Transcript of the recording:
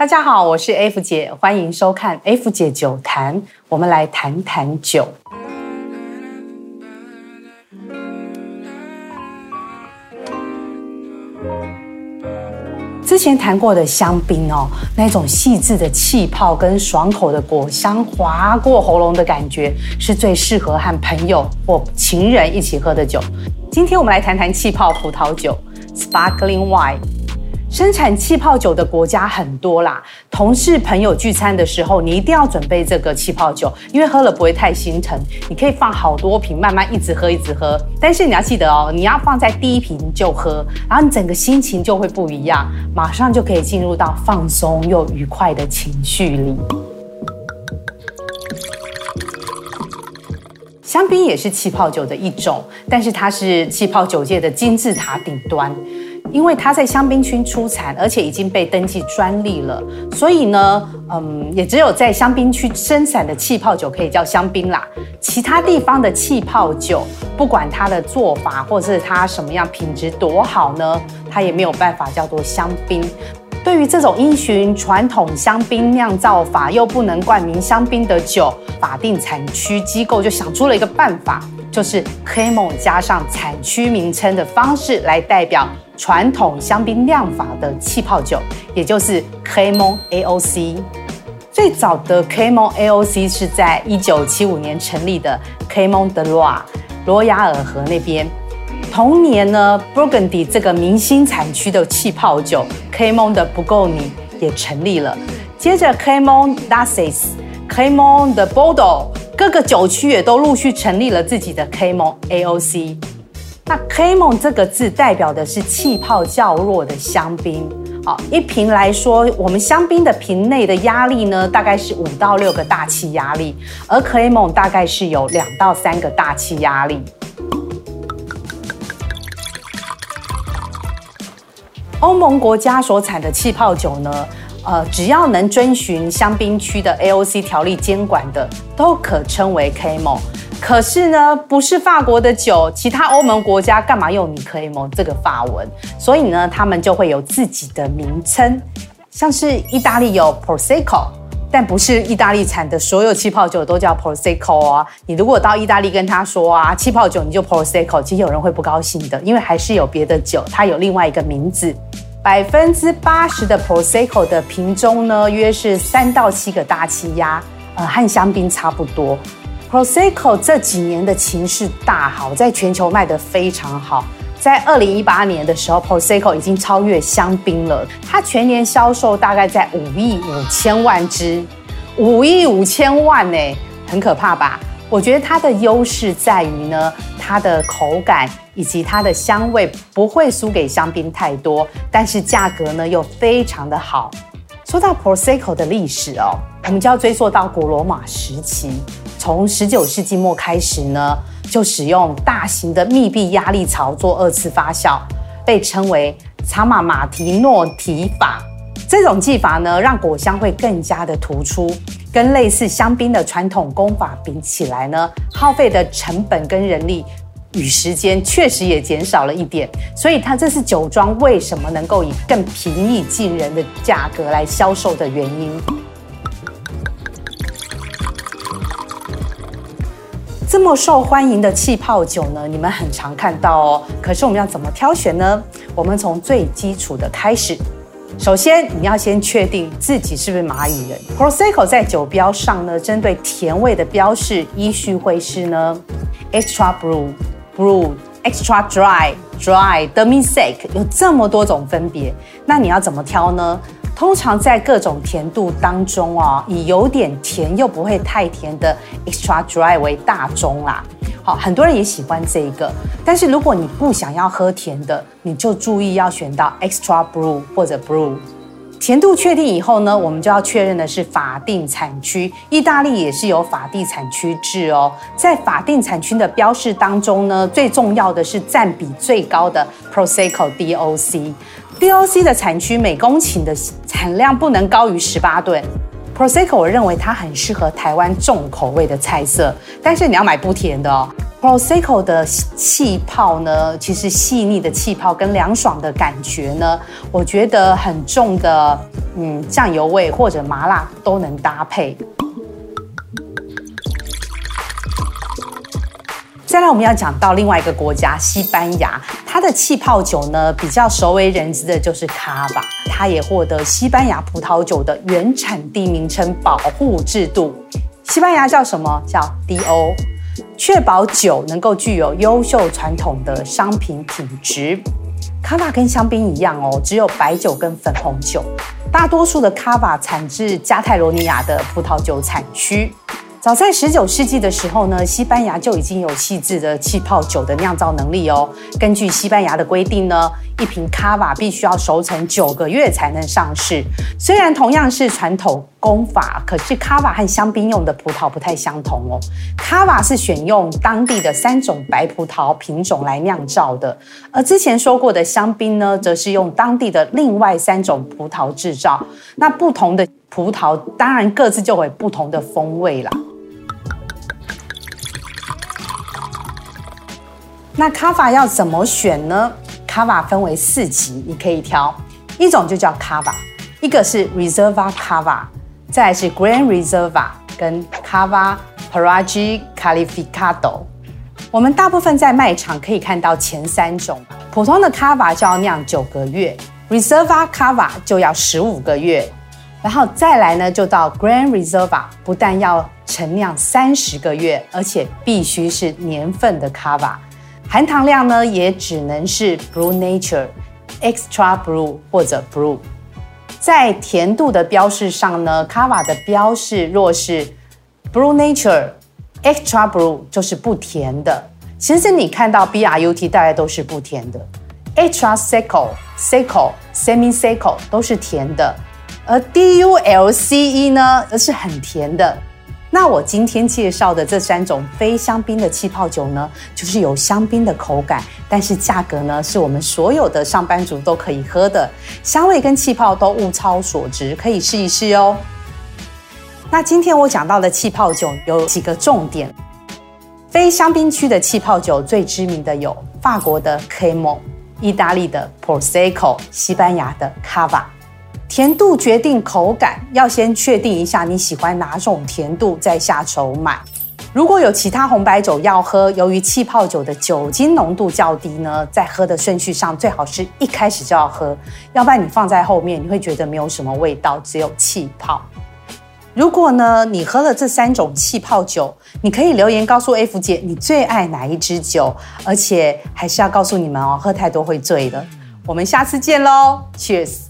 大家好，我是 F 姐，欢迎收看 F 姐酒谈。我们来谈谈酒。之前谈过的香槟哦，那种细致的气泡跟爽口的果香滑过喉咙的感觉，是最适合和朋友或情人一起喝的酒。今天我们来谈谈气泡葡萄酒 （Sparkling Wine）。生产气泡酒的国家很多啦，同事朋友聚餐的时候，你一定要准备这个气泡酒，因为喝了不会太心疼。你可以放好多瓶，慢慢一直喝，一直喝。但是你要记得哦，你要放在第一瓶就喝，然后你整个心情就会不一样，马上就可以进入到放松又愉快的情绪里。香槟也是气泡酒的一种，但是它是气泡酒界的金字塔顶端。因为它在香槟区出产，而且已经被登记专利了，所以呢，嗯，也只有在香槟区生产的气泡酒可以叫香槟啦。其他地方的气泡酒，不管它的做法或是它什么样品质多好呢，它也没有办法叫做香槟。对于这种依循传统香槟酿造法又不能冠名香槟的酒，法定产区机构就想出了一个办法，就是 Crémant 加上产区名称的方式来代表。传统香槟酿法的气泡酒，也就是 Crémant AOC。最早的 Crémant AOC 是在一九七五年成立的 Crémant de Loire 罗亚尔河那边。同年呢，Burgundy 这个明星产区的气泡酒 Crémant de Bourgogne 也成立了。接着 Crémant d'Alsace、Crémant de Bordeaux 各个酒区也都陆续成立了自己的 Crémant AOC。那 Crémont 这个字代表的是气泡较弱的香槟。好，一瓶来说，我们香槟的瓶内的压力呢，大概是五到六个大气压力，而 Crémont 大概是有两到三个大气压力。欧盟国家所产的气泡酒呢，呃，只要能遵循香槟区的 AOC 条例监管的，都可称为 Crémont。可是呢，不是法国的酒，其他欧盟国家干嘛用你 Crémant 这个法文？所以呢，他们就会有自己的名称，像是意大利有 Prosecco，但不是意大利产的所有气泡酒都叫 Prosecco 啊。你如果到意大利跟他说啊，气泡酒你就 Prosecco，其实有人会不高兴的，因为还是有别的酒，它有另外一个名字。百分之八十的 Prosecco 的瓶中呢，约是三到七个大气压，呃，和香槟差不多。Prosecco 这几年的情势大好，在全球卖得非常好。在二零一八年的时候，Prosecco 已经超越香槟了。它全年销售大概在五亿五千万支，五亿五千万呢，很可怕吧？我觉得它的优势在于呢，它的口感以及它的香味不会输给香槟太多，但是价格呢又非常的好。说到 Prosecco 的历史哦，我们就要追溯到古罗马时期。从十九世纪末开始呢，就使用大型的密闭压力槽做二次发酵，被称为查马马提诺提法。这种技法呢，让果香会更加的突出，跟类似香槟的传统工法比起来呢，耗费的成本跟人力与时间确实也减少了一点。所以它这是酒庄为什么能够以更平易近人的价格来销售的原因。这么受欢迎的气泡酒呢，你们很常看到哦。可是我们要怎么挑选呢？我们从最基础的开始。首先，你要先确定自己是不是蚂蚁人。Prosecco 在酒标上呢，针对甜味的标示依序会是呢，extra brut、brut、extra dry、dry、demi sec，有这么多种分别。那你要怎么挑呢？通常在各种甜度当中哦，以有点甜又不会太甜的 extra dry 为大宗啦。好，很多人也喜欢这一个。但是如果你不想要喝甜的，你就注意要选到 extra brut 或者 brut。甜度确定以后呢，我们就要确认的是法定产区。意大利也是有法定产区制哦。在法定产区的标示当中呢，最重要的是占比最高的 Prosecco DOC。DOC 的产区每公顷的产量不能高于十八吨。Prosecco 我认为它很适合台湾重口味的菜色，但是你要买不甜的哦。Prosecco 的气泡呢，其实细腻的气泡跟凉爽的感觉呢，我觉得很重的，嗯，酱油味或者麻辣都能搭配。再来，我们要讲到另外一个国家西班牙，它的气泡酒呢，比较熟为人知的就是 Cava，它也获得西班牙葡萄酒的原产地名称保护制度。西班牙叫什么？叫 DO。确保酒能够具有优秀传统的商品品质。卡瓦跟香槟一样哦，只有白酒跟粉红酒。大多数的卡瓦产自加泰罗尼亚的葡萄酒产区。早在十九世纪的时候呢，西班牙就已经有细致的气泡酒的酿造能力哦。根据西班牙的规定呢，一瓶卡瓦必须要熟成九个月才能上市。虽然同样是传统工法，可是卡瓦和香槟用的葡萄不太相同哦。卡瓦是选用当地的三种白葡萄品种来酿造的，而之前说过的香槟呢，则是用当地的另外三种葡萄制造。那不同的葡萄当然各自就会有不同的风味啦。那卡瓦要怎么选呢？卡瓦分为四级，你可以挑一种就叫卡瓦，一个是 Reserva Cava，再来是 Grand Reserva 跟 Cava Peraggi Qualificado。我们大部分在卖场可以看到前三种，普通的卡瓦就要酿九个月，Reserva Cava 就要十五个月，然后再来呢就到 Grand Reserva，不但要陈酿三十个月，而且必须是年份的卡瓦。含糖量呢，也只能是 Brut Nature、Extra Brut 或者 Brut。在甜度的标示上呢，Cava 的标示若是 Brut Nature、Extra Brut 就是不甜的。其实你看到 BRUT 大概都是不甜的，Extra Seco、Seco、Semi Seco 都是甜的，而 DULCE 呢，则是很甜的。那我今天介绍的这三种非香槟的气泡酒呢，就是有香槟的口感，但是价格呢，是我们所有的上班族都可以喝的，香味跟气泡都物超所值，可以试一试哦。那今天我讲到的气泡酒有几个重点，非香槟区的气泡酒最知名的有法国的 Crémant、意大利的 Prosecco、西班牙的 Cava。甜度决定口感，要先确定一下你喜欢哪种甜度，再下手买。如果有其他红白酒要喝，由于气泡酒的酒精浓度较低呢，在喝的顺序上最好是一开始就要喝，要不然你放在后面，你会觉得没有什么味道，只有气泡。如果呢，你喝了这三种气泡酒，你可以留言告诉 F 姐你最爱哪一支酒，而且还是要告诉你们哦，喝太多会醉的。我们下次见喽，Cheers。